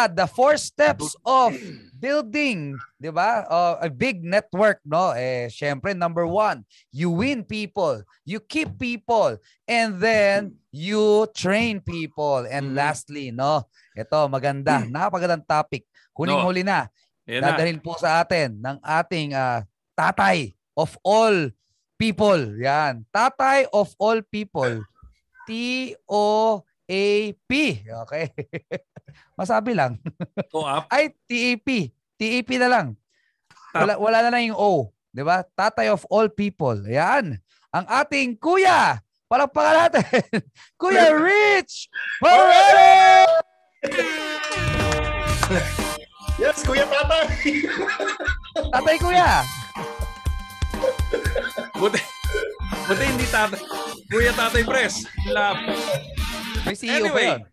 Yeah, the four steps of building, 'di ba? Uh, a big network, no? Eh syempre number one, you win people, you keep people, and then you train people. And mm-hmm. lastly, no? Ito maganda, mm. napakagandang topic. Huling-huli na. Yan Dadalhin po sa atin ng ating uh, tatay of all people. Yan. Tatay of all people. T-O-A-P. Okay. Masabi lang. Co-op? Ay, T-A-P. T-A-P na lang. Wala, wala na lang yung O. Di ba? Tatay of all people. Yan. Ang ating kuya. Palakpakan natin. kuya Rich! Moreno! Yes, Kuya Tatay. tatay Kuya. buti, buti hindi tatay. Kuya Tatay Press. Love. May CEO anyway,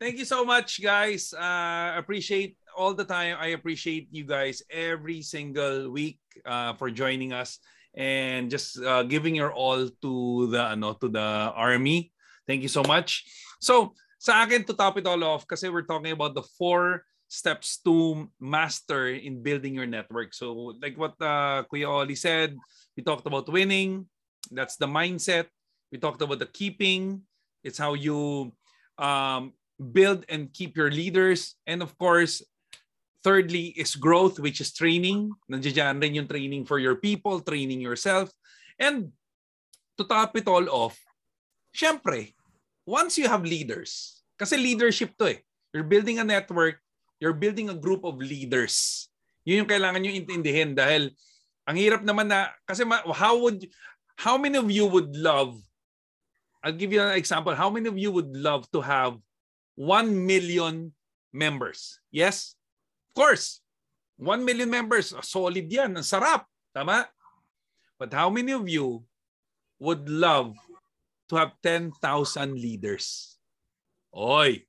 thank you so much, guys. Uh, appreciate all the time. I appreciate you guys every single week uh, for joining us and just uh, giving your all to the ano to the army. Thank you so much. So, sa akin to top it all off kasi we're talking about the four steps to master in building your network. So like what uh, Kuya Oli said, we talked about winning. That's the mindset. We talked about the keeping. It's how you um, build and keep your leaders. And of course, thirdly is growth, which is training. Nandiyan rin yung training for your people, training yourself. And to top it all off, syempre, once you have leaders, kasi leadership to eh. You're building a network, you're building a group of leaders. Yun yung kailangan nyo intindihin dahil ang hirap naman na, kasi how would, how many of you would love, I'll give you an example, how many of you would love to have 1 million members? Yes? Of course. 1 million members, solid yan, ang sarap. Tama? But how many of you would love to have 10,000 leaders? Oy,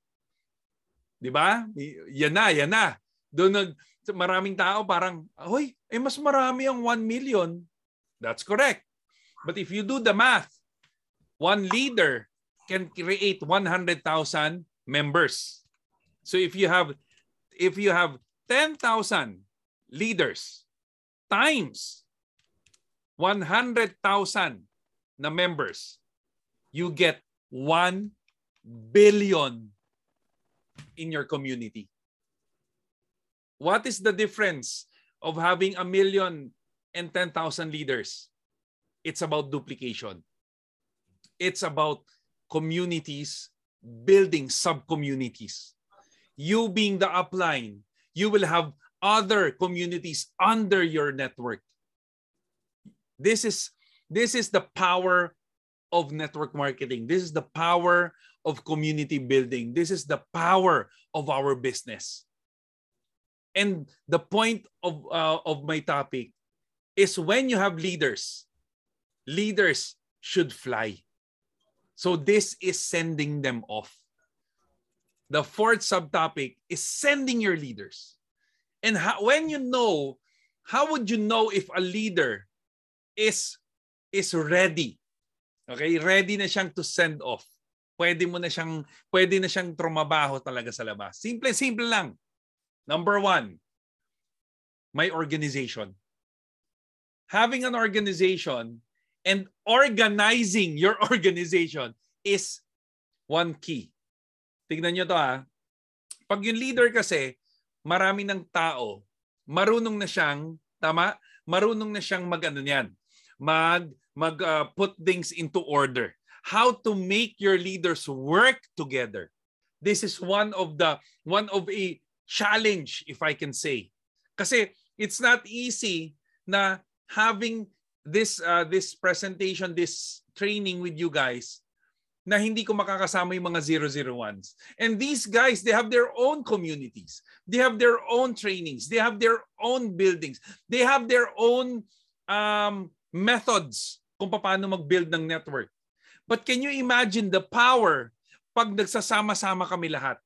'Di ba? Yan na, yan na. Doon nag maraming tao parang, "Hoy, eh mas marami ang 1 million." That's correct. But if you do the math, one leader can create 100,000 members. So if you have if you have 10,000 leaders times 100,000 na members, you get 1 billion in your community. What is the difference of having a million and 10,000 leaders? It's about duplication. It's about communities building sub-communities. You being the upline, you will have other communities under your network. This is this is the power of network marketing. This is the power of community building. This is the power of our business. And the point of, uh, of my topic is when you have leaders, leaders should fly. So this is sending them off. The fourth subtopic is sending your leaders. And how, when you know, how would you know if a leader is is ready? Okay, ready na siyang to send off pwede mo na siyang pwede na siyang trumabaho talaga sa labas. Simple simple lang. Number one, my organization. Having an organization and organizing your organization is one key. Tignan nyo to ha. Pag yung leader kasi, marami ng tao, marunong na siyang, tama? Marunong na siyang mag ano niyan, mag mag uh, put things into order how to make your leaders work together. This is one of the one of a challenge if I can say. Kasi it's not easy na having this uh, this presentation, this training with you guys na hindi ko makakasama yung mga 001s. And these guys, they have their own communities. They have their own trainings. They have their own buildings. They have their own um, methods kung paano mag-build ng network. But can you imagine the power pag nagsasama-sama kami lahat?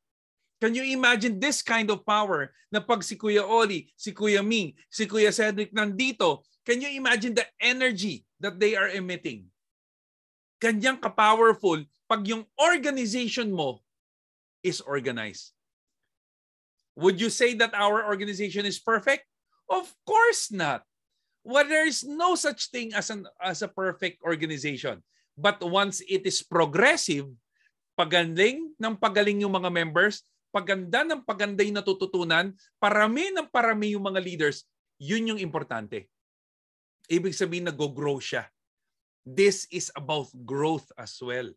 Can you imagine this kind of power na pag si Kuya Oli, si Kuya Ming, si Kuya Cedric nandito, can you imagine the energy that they are emitting? Kanyang ka-powerful pag yung organization mo is organized. Would you say that our organization is perfect? Of course not. Well, there is no such thing as an as a perfect organization. But once it is progressive, pagaling ng pagaling yung mga members, paganda ng paganda yung natututunan, parami ng parami yung mga leaders, yun yung importante. Ibig sabihin nag-grow siya. This is about growth as well.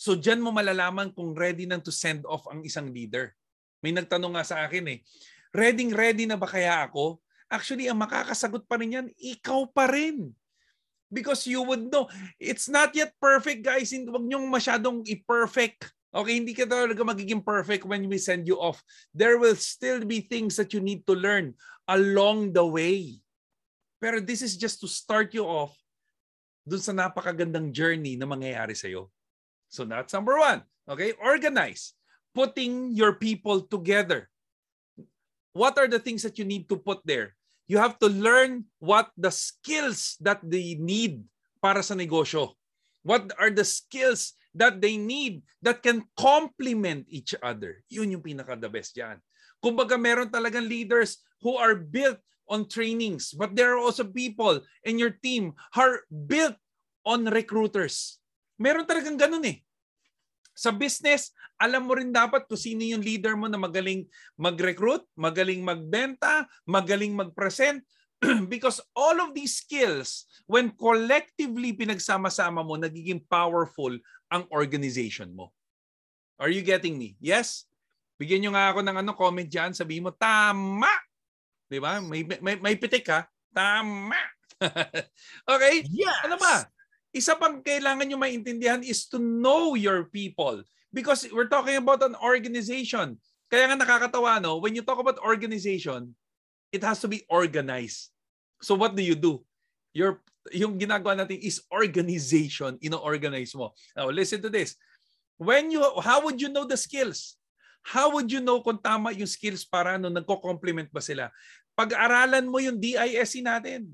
So diyan mo malalaman kung ready nang to send off ang isang leader. May nagtanong nga sa akin eh, ready ready na ba kaya ako? Actually, ang makakasagot pa rin yan, ikaw pa rin. Because you would know, it's not yet perfect guys. Huwag niyong masyadong i-perfect. Okay, hindi ka talaga magiging perfect when we send you off. There will still be things that you need to learn along the way. Pero this is just to start you off dun sa napakagandang journey na mangyayari sa'yo. So that's number one. Okay, organize putting your people together. What are the things that you need to put there? You have to learn what the skills that they need para sa negosyo. What are the skills that they need that can complement each other? Yun yung pinaka the best diyan. Kumbaga meron talagang leaders who are built on trainings, but there are also people in your team who are built on recruiters. Meron talagang ganun eh. Sa business, alam mo rin dapat kung sino yung leader mo na magaling mag-recruit, magaling magbenta, magaling mag-present. Because all of these skills, when collectively pinagsama-sama mo, nagiging powerful ang organization mo. Are you getting me? Yes? Bigyan nyo nga ako ng ano, comment dyan. Sabihin mo, tama! Di ba? May, may, may pitik ha? Tama! okay? Yes! Ano ba? isa pang kailangan nyo maintindihan is to know your people. Because we're talking about an organization. Kaya nga nakakatawa, no? When you talk about organization, it has to be organized. So what do you do? Your, yung ginagawa natin is organization. Ino-organize mo. Now, listen to this. When you, how would you know the skills? How would you know kung tama yung skills para ano, nagko-complement ba sila? Pag-aralan mo yung DISC natin.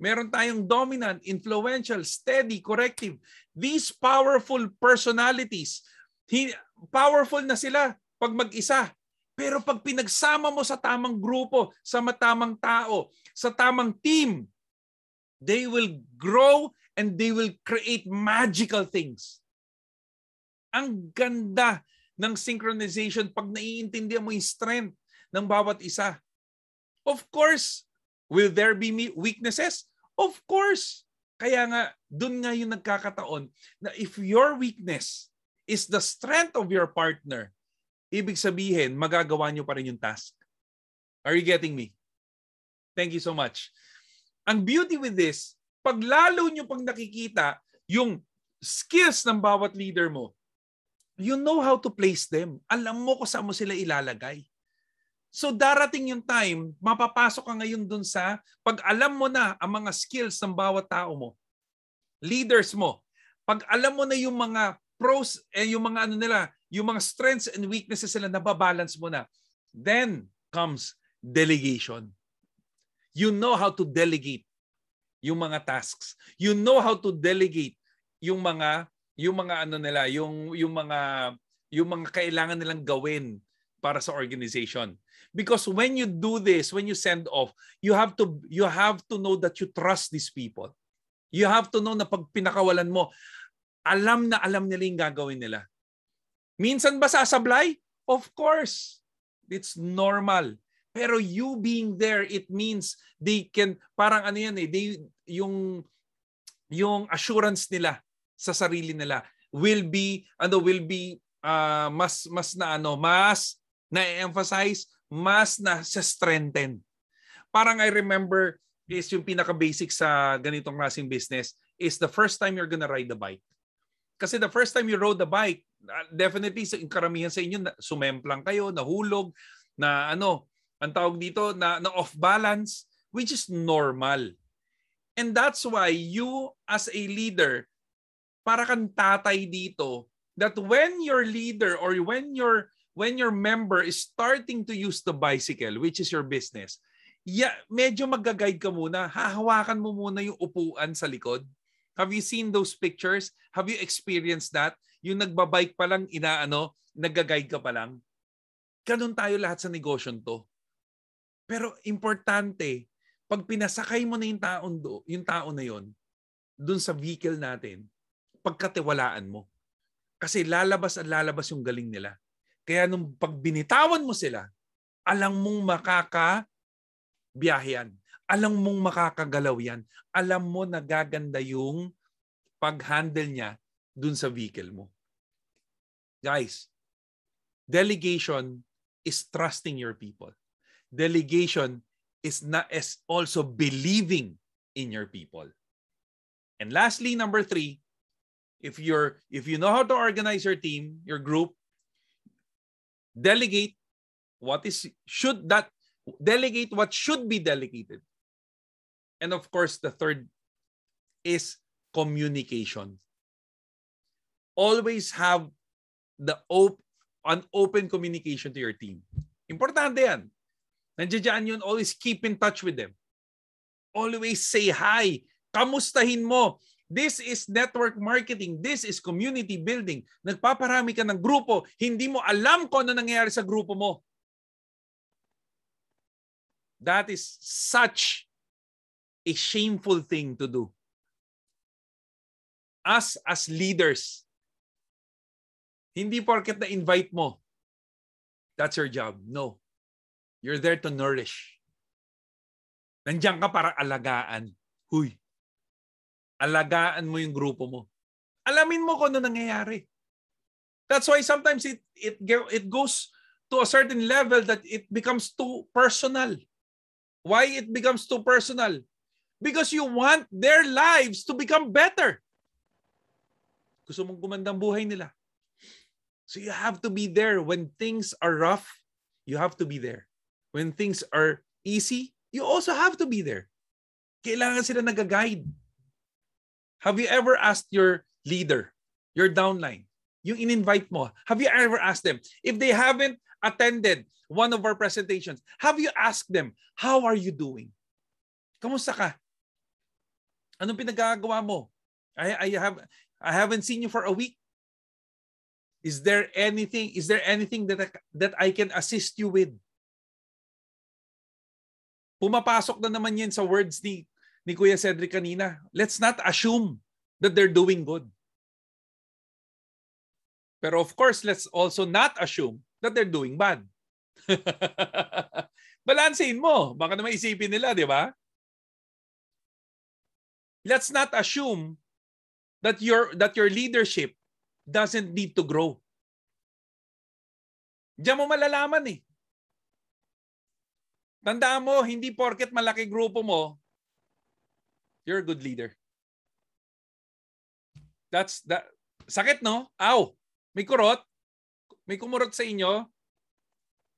Meron tayong dominant, influential, steady, corrective. These powerful personalities, powerful na sila pag mag-isa. Pero pag pinagsama mo sa tamang grupo, sa matamang tao, sa tamang team, they will grow and they will create magical things. Ang ganda ng synchronization pag naiintindihan mo yung strength ng bawat isa. Of course, Will there be weaknesses? Of course. Kaya nga, dun nga yung nagkakataon na if your weakness is the strength of your partner, ibig sabihin, magagawa nyo pa rin yung task. Are you getting me? Thank you so much. Ang beauty with this, pag lalo nyo pag nakikita yung skills ng bawat leader mo, you know how to place them. Alam mo kung saan mo sila ilalagay. So darating yung time, mapapasok ka ngayon dun sa pag alam mo na ang mga skills ng bawat tao mo, leaders mo, pag alam mo na yung mga pros eh yung mga ano nila, yung mga strengths and weaknesses nila nababalance mo na, then comes delegation. You know how to delegate yung mga tasks. You know how to delegate yung mga yung mga ano nila, yung yung mga yung mga kailangan nilang gawin para sa organization. Because when you do this, when you send off, you have to you have to know that you trust these people. You have to know na pag pinakawalan mo, alam na alam nila yung gagawin nila. Minsan ba sasablay? Of course. It's normal. Pero you being there, it means they can, parang ano yan eh, they, yung, yung assurance nila sa sarili nila will be, ano, will be uh, mas, mas na ano, mas na-emphasize mas na sa strengthen. Parang I remember is yung pinaka-basic sa ganitong klaseng business is the first time you're gonna ride the bike. Kasi the first time you rode the bike, uh, definitely sa karamihan sa inyo sumemplang kayo, nahulog, na ano, ang tawag dito na, na off balance, which is normal. And that's why you as a leader, para kang tatay dito, that when your leader or when your when your member is starting to use the bicycle, which is your business, yeah, medyo mag-guide ka muna. Hahawakan mo muna yung upuan sa likod. Have you seen those pictures? Have you experienced that? Yung nagbabike pa lang, inaano, nag-guide ka pa lang. Ganun tayo lahat sa negosyon to. Pero importante, pag pinasakay mo na yung taon do, yung tao na yon doon sa vehicle natin, pagkatiwalaan mo. Kasi lalabas at lalabas yung galing nila. Kaya nung pag binitawan mo sila, alam mong makaka biyahe Alam mong makakagalaw yan. Alam mo na gaganda yung pag-handle niya dun sa vehicle mo. Guys, delegation is trusting your people. Delegation is not is also believing in your people. And lastly, number three, if you're if you know how to organize your team, your group, delegate what is should that delegate what should be delegated. And of course, the third is communication. Always have the op- an open communication to your team. Importante yan. Nandiyan yun, always keep in touch with them. Always say hi. Kamustahin mo. This is network marketing. This is community building. Nagpaparami ka ng grupo. Hindi mo alam kung ano nangyayari sa grupo mo. That is such a shameful thing to do. Us as leaders, hindi porket na invite mo, that's your job. No. You're there to nourish. Nandiyan ka para alagaan. Huy. Alagaan mo yung grupo mo. Alamin mo kung ano nangyayari. That's why sometimes it it it goes to a certain level that it becomes too personal. Why it becomes too personal? Because you want their lives to become better. Gusto mong gumandang buhay nila. So you have to be there when things are rough. You have to be there. When things are easy, you also have to be there. Kailangan sila nag-guide. Have you ever asked your leader, your downline, yung in-invite mo, have you ever asked them, if they haven't attended one of our presentations, have you asked them, how are you doing? Kamusta ka? Anong pinagagawa mo? I, I have I haven't seen you for a week. Is there anything is there anything that I, that I can assist you with? Pumapasok na naman yan sa words ni ni Kuya Cedric kanina. Let's not assume that they're doing good. Pero of course, let's also not assume that they're doing bad. Balansein mo. Baka naman isipin nila, di ba? Let's not assume that your that your leadership doesn't need to grow. Diyan mo malalaman eh. Tandaan mo, hindi porket malaki grupo mo, you're a good leader. That's that. Sakit, no? Aw, may kurot. May kumurot sa inyo.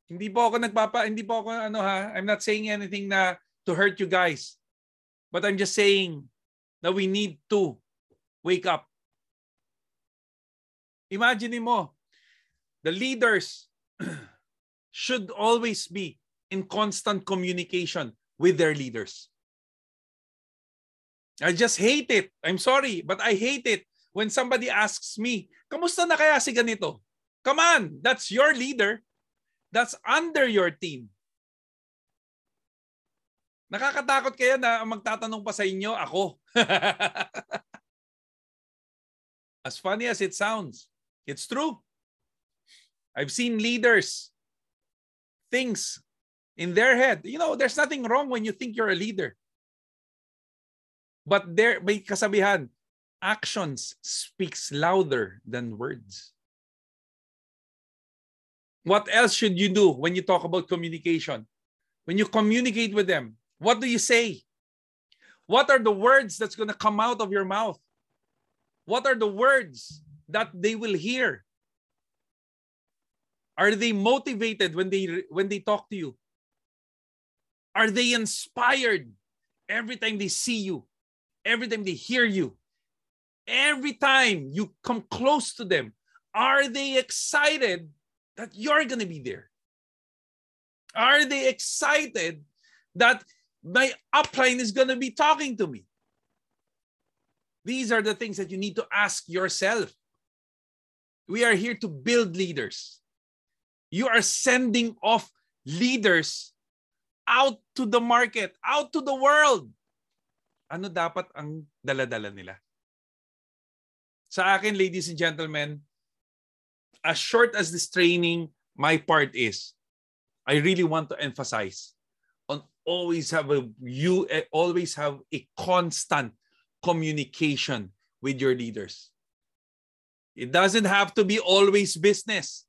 Hindi po ako nagpapa, hindi po ako ano ha, I'm not saying anything na to hurt you guys. But I'm just saying that we need to wake up. Imagine mo, the leaders should always be in constant communication with their leaders. I just hate it. I'm sorry, but I hate it when somebody asks me, kamusta na kaya si ganito? Come on, that's your leader. That's under your team. Nakakatakot kaya na magtatanong pa sa inyo, ako. as funny as it sounds, it's true. I've seen leaders, things in their head. You know, there's nothing wrong when you think you're a leader. But there, may kasabihan, actions speaks louder than words. What else should you do when you talk about communication? When you communicate with them, what do you say? What are the words that's going to come out of your mouth? What are the words that they will hear? Are they motivated when they when they talk to you? Are they inspired every time they see you? Every time they hear you? Every time you come close to them, are they excited that you're going to be there? Are they excited that my upline is going to be talking to me? These are the things that you need to ask yourself. We are here to build leaders. You are sending off leaders out to the market, out to the world. Ano dapat ang daladala nila? Sa akin, ladies and gentlemen, as short as this training, my part is, I really want to emphasize on always have a you eh, always have a constant communication with your leaders. It doesn't have to be always business.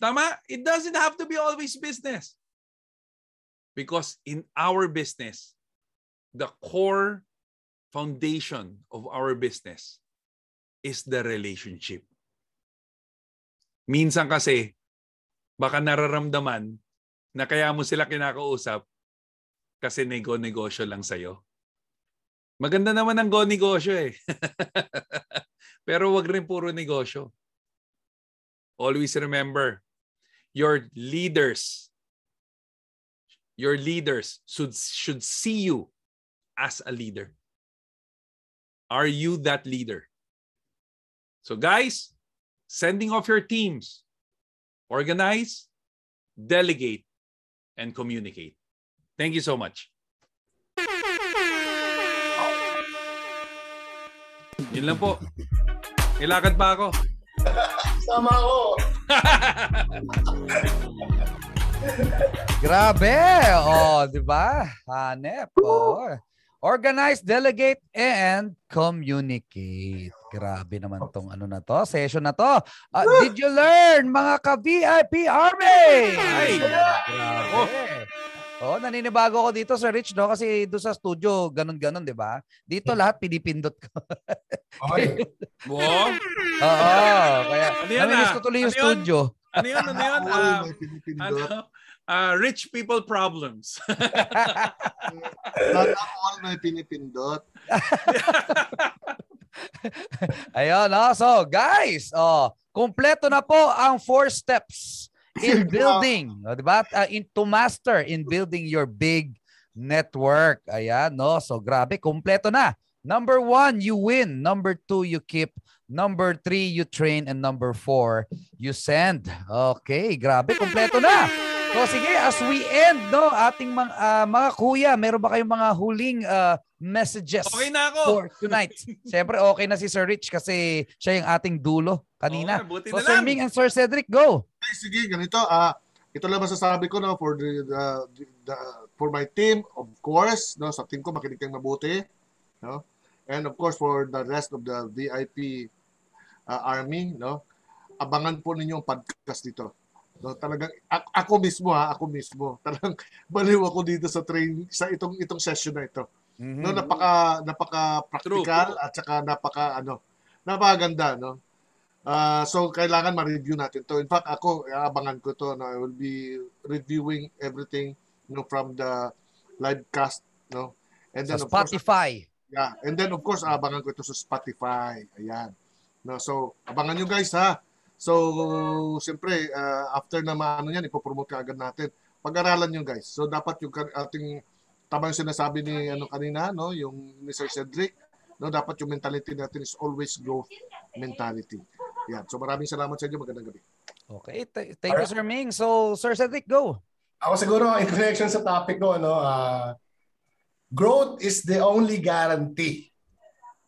Tama? It doesn't have to be always business. Because in our business, the core foundation of our business is the relationship. Minsan kasi, baka nararamdaman na kaya mo sila kinakausap kasi nego-negosyo lang sa'yo. Maganda naman ang go-negosyo eh. Pero wag rin puro negosyo. Always remember, your leaders your leaders should should see you as a leader. Are you that leader? So guys, sending off your teams, organize, delegate, and communicate. Thank you so much. Yun lang po. Ilakad pa ako. Sama ako. Grabe. Oh, 'di ba? Hanep. Oh. Organize, delegate, and communicate. Grabe naman tong ano na to, session na to. Uh, did you learn, mga ka-VIP Army? Ay! Grabe. Oh, naninibago ko dito Sir Rich no kasi doon sa studio ganun-ganun, 'di ba? Dito lahat pinipindot ko. Okay. Wow. Oo, kaya Ano namimiss ah? ko tuloy yung Ano yun? studio. Ano yun? Ano yun? Ah, may pinipindot. ano? Ah, rich people problems. Not all may pinipindot. Ayun, no? So, guys, oh, kumpleto na po ang four steps in building, oh, 'di ba? Uh, in to master in building your big network. Ayan, no? So, grabe, kumpleto na. Number one, you win. Number two, you keep. Number three, you train. And number four, you send. Okay, grabe, kumpleto na. So sige, as we end, no, ating mga, ah, mga kuya, meron ba kayong mga huling ah, messages? Okay na ako. for tonight. Siyempre, okay na si Sir Rich kasi siya yung ating dulo kanina. Okay, buti so, na Sir lang. Ming and Sir Cedric, go! Ay, sige, ganito. Ah, ito lang masasabi ko no for the, the, the for my team, of course, no, sa team ko makinig kayong mabuti, no? And of course for the rest of the VIP uh, army, no? Abangan po ninyo ang podcast dito. No, talagang ako, mismo ha, ako mismo. Talagang baliw ako dito sa train sa itong itong session na ito. Mhm. No, napaka napaka practical at saka napaka ano, napakaganda, no. Ah, so kailangan ma-review natin to. In fact, ako abangan ko to no, I will be reviewing everything no from the live cast, no. And Sa then of course, Spotify. yeah, and then of course abangan ko ito sa Spotify. Ayan. No, so abangan nyo guys ha. So siyempre ah, after na maano yan, ipopromote ka agad natin. Pag-aralan nyo guys. So dapat yung ating tama yung sinasabi ni ano kanina, no, yung Mr. Cedric, no, dapat yung mentality natin is always growth mentality. Yan. So maraming salamat sa inyo. Magandang gabi. Okay, th- thank you Sir Ming. So, Sir Cedric, go! Ako siguro, in connection sa topic ko, ano, ah, growth is the only guarantee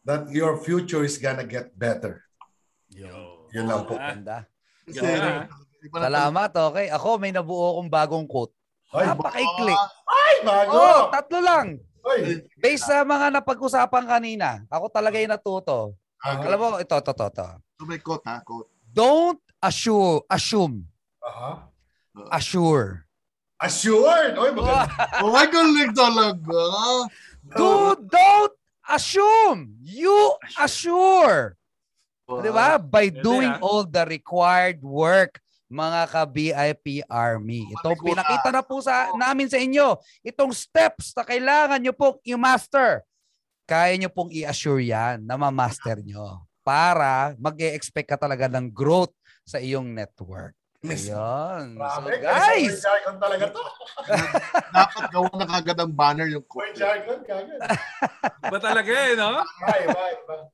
that your future is gonna get better. Yun lang po. Ganda. Kasi, Yeah. Salamat, okay. Ako, may nabuo akong bagong quote. Ay, Napakaikli. ay bago! Oh, tatlo lang. Ay, Based sa mga napag-usapan kanina, ako talaga yung natuto. ah, Alam mo, ito, ito, ito, ito. So may quote ha, quote. Don't assure, assume, aha. assure. Assured! Oy, maganda. Oh my galing talaga. Dude, don't assume. You assure. Di ba? By doing all the required work, mga ka-BIP Army. Ito, pinakita na po sa namin sa inyo. Itong steps na kailangan nyo pong i-master. Kaya nyo pong i-assure yan na ma-master nyo para mag-e-expect ka talaga ng growth sa iyong network. Ayun. So guys, jargon talaga to. Dapat gawa na kagad ang banner yung Point quote. jargon, kagad. Ba talaga eh, no? Bye, bye, bye.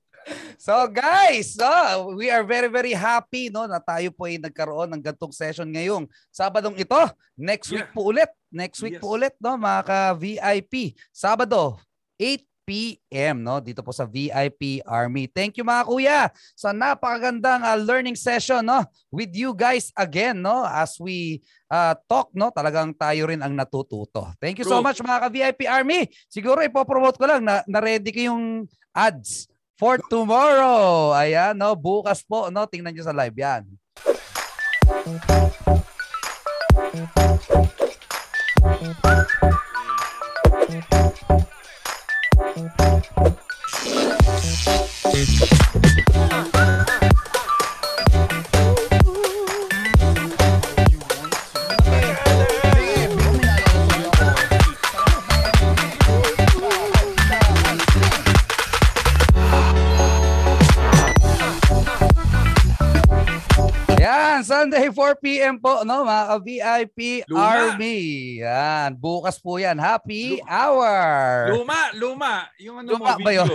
So guys, no, we are very very happy no na tayo po ay nagkaroon ng gantong session ngayong Sabadong ito. Next week Yeah. po ulit. Next week Yes. po ulit no mga ka-VIP. Sabado 8 p.m. no dito po sa VIP Army. Thank you mga kuya sa napakagandang uh, learning session no with you guys again no as we uh, talk no talagang tayo rin ang natututo. Thank you so True. much mga ka-VIP Army. Siguro ipopromote ko lang na, na ready ko yung ads for tomorrow. Ayan, no? Bukas po, no? Tingnan nyo sa live yan. Thank you. 4pm po, no, mga ka-VIP luma. Army. Yan. Bukas po yan. Happy luma. hour. Luma, luma. Yung ano luma mo, video. ba yun?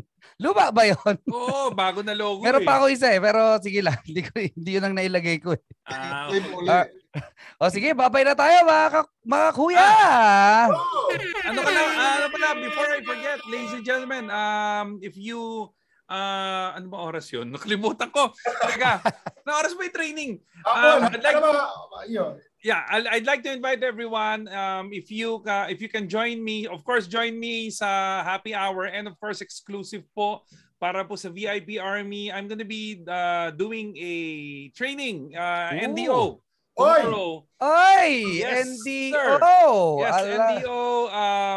luma ba yun? Oo, bago na logo. Meron eh. pa ako isa eh, pero sige lang. Hindi, ko, hindi yun ang nailagay ko eh. Ah, okay. Ah, o sige, babay na tayo mga, ka- mga kuya. Ah, oh. ano ka uh, ano pala, before I forget, ladies and gentlemen, um, if you ah, ano ba oras yun? Nakalimutan ko. Teka, na oras ba yung training? Um, I'd like ano to- yeah, I'd, I'd like to invite everyone. Um, if you ka, if you can join me, of course, join me sa happy hour and of course exclusive po para po sa VIP Army. I'm gonna be uh, doing a training uh, Ooh. NDO Oy! tomorrow. Oy, Yes, NDO. sir. Yes, Ala. NDO.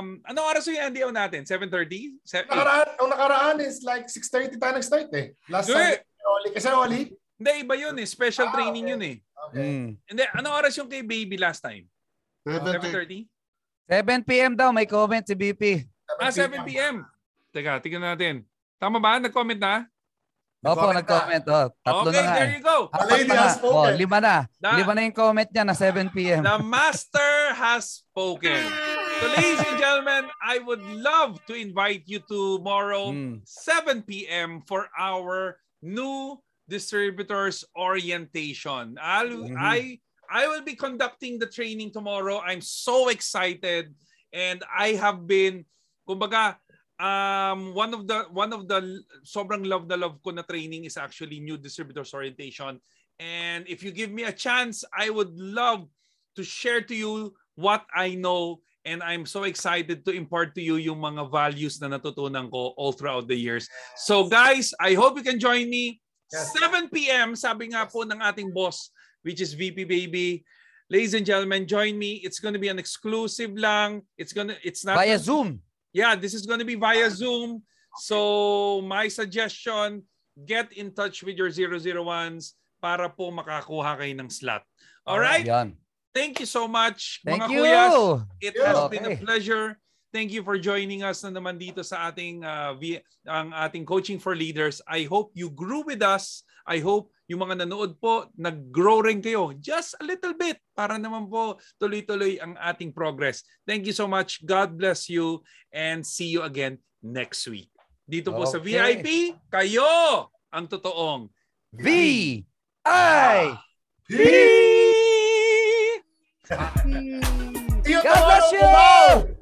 Um, anong oras yung NDO natin? 7:30? Se- Nakaraan, ang nakaraan is like 6.30 tayo nag-start eh. Last Hindi. Sunday, Oli. Kasi Oli, Hindi, iba yun eh. Special Ah, training okay. yun eh. okay. Mm. Hindi, anong oras yung kay Baby last time? 7:30. 7.30? 7 p.m. daw, may comment si BP. Ah, 7 p.m. Teka, tingnan natin. Tama ba? Nag-comment na? Opo, Nag-comment. Oh, tatlo okay, na nga. there eh. you go. A Apat lady has spoken. Oh, lima na. Na- Lima na yung comment niya na 7 p.m. The master has spoken. So ladies and gentlemen, I would love to invite you tomorrow, Mm. 7 p.m. for our new distributors orientation. I'll, Mhm. I I will be conducting the training tomorrow. I'm so excited and I have been kumbaga um one of the one of the sobrang love na love ko na training is actually new distributors orientation and if you give me a chance I would love to share to you what I know and I'm so excited to impart to you yung mga values na natutunan ko all throughout the years. So guys, I hope you can join me Yes. 7 p.m. sabi nga po ng ating boss which is VP Baby. Ladies and gentlemen, join me. It's going to be an exclusive lang. It's going to it's not Via Zoom. yeah, this is going to be via Zoom. So my suggestion, get in touch with your 001s para po makakuha kayo ng slot. All right? Yan. Thank you so much, Thank mga you. kuyas. It has Okay. been a pleasure. Thank you for joining us na naman dito sa ating uh, ang ating coaching for leaders. I hope you grew with us. I hope yung mga nanood po, nag-grow rin kayo just a little bit para naman po tuloy-tuloy ang ating progress. Thank you so much. God bless you and see you again next week. Dito po sa Okay. VIP, kayo ang totoong V. Mm. God bless you!